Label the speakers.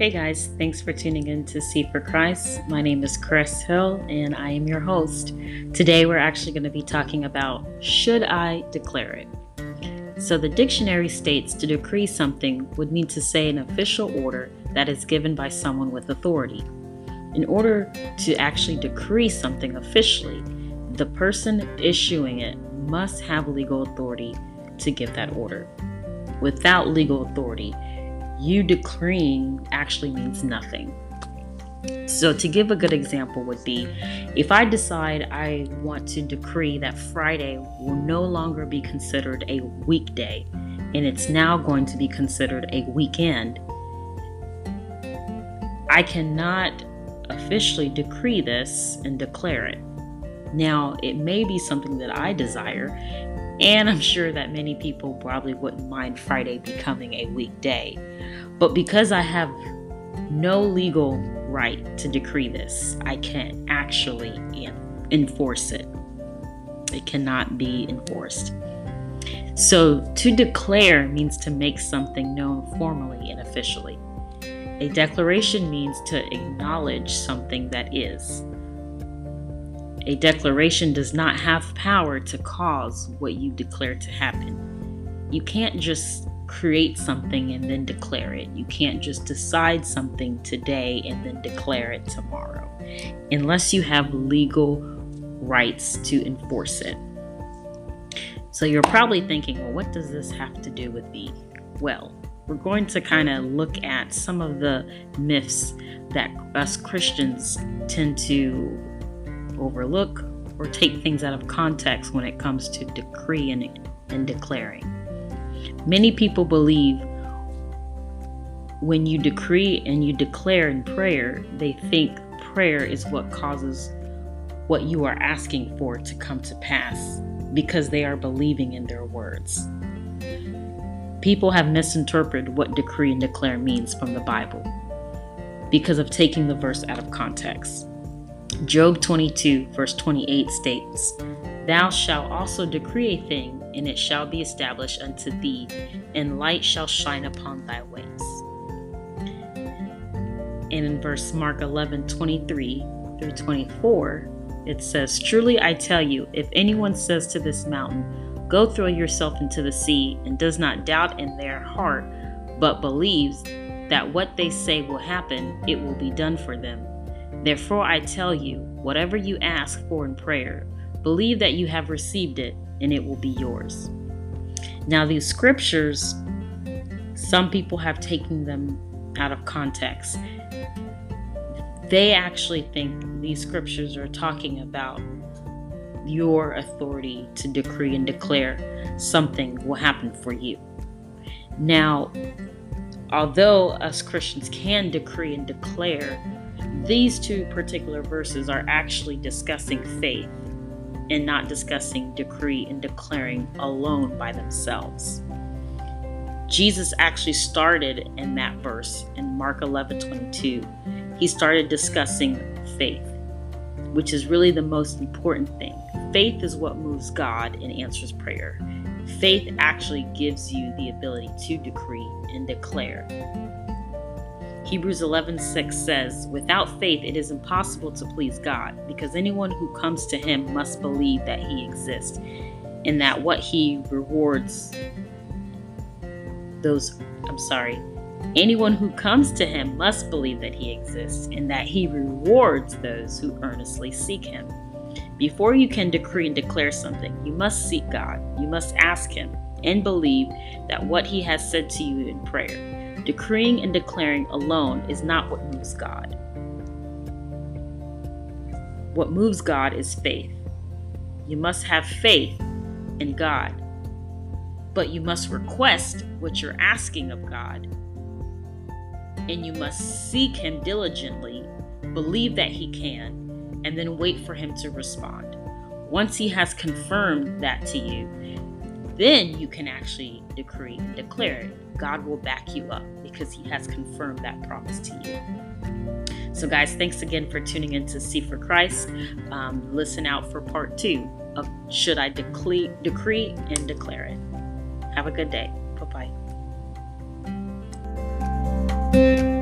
Speaker 1: Hey guys, thanks for tuning in to See for Christ. My name is Chris Hill and I am your host. Today we're actually going to be talking about should I declare it? So, the dictionary states to decree something would mean to say an official order that is given by someone with authority. In order to actually decree something officially, the person issuing it must have legal authority to give that order. Without legal authority, you decreeing actually means nothing. So, to give a good example, would be if I decide I want to decree that Friday will no longer be considered a weekday and it's now going to be considered a weekend, I cannot officially decree this and declare it. Now, it may be something that I desire, and I'm sure that many people probably wouldn't mind Friday becoming a weekday. But because I have no legal right to decree this, I can't actually enforce it. It cannot be enforced. So, to declare means to make something known formally and officially. A declaration means to acknowledge something that is. A declaration does not have power to cause what you declare to happen. You can't just create something and then declare it. You can't just decide something today and then declare it tomorrow, unless you have legal rights to enforce it. So you're probably thinking, well, what does this have to do with me? Well, we're going to kind of look at some of the myths that us Christians tend to overlook or take things out of context when it comes to decree and, and declaring. Many people believe when you decree and you declare in prayer, they think prayer is what causes what you are asking for to come to pass because they are believing in their words. People have misinterpreted what decree and declare means from the Bible because of taking the verse out of context. Job 22, verse 28 states, Thou shalt also decree a thing, and it shall be established unto thee, and light shall shine upon thy ways. And in verse Mark 11, 23 through 24, it says, Truly I tell you, if anyone says to this mountain, Go throw yourself into the sea, and does not doubt in their heart, but believes that what they say will happen, it will be done for them. Therefore, I tell you, whatever you ask for in prayer, believe that you have received it, and it will be yours. Now, these scriptures, some people have taken them out of context. They actually think these scriptures are talking about your authority to decree and declare something will happen for you. Now, although us Christians can decree and declare, these two particular verses are actually discussing faith and not discussing decree and declaring alone by themselves. Jesus actually started in that verse in Mark 11 22. He started discussing faith, which is really the most important thing. Faith is what moves God and answers prayer. Faith actually gives you the ability to decree and declare. Hebrews 11:6 says, "Without faith it is impossible to please God, because anyone who comes to him must believe that he exists and that what he rewards those I'm sorry, anyone who comes to him must believe that he exists and that he rewards those who earnestly seek him." Before you can decree and declare something, you must seek God. You must ask Him and believe that what He has said to you in prayer. Decreeing and declaring alone is not what moves God. What moves God is faith. You must have faith in God, but you must request what you're asking of God. And you must seek Him diligently, believe that He can, and then wait for him to respond. Once he has confirmed that to you, then you can actually decree and declare it. God will back you up because He has confirmed that promise to you. So, guys, thanks again for tuning in to See for Christ. Um, listen out for part two of Should I Decree, decree and Declare It? Have a good day. Bye bye.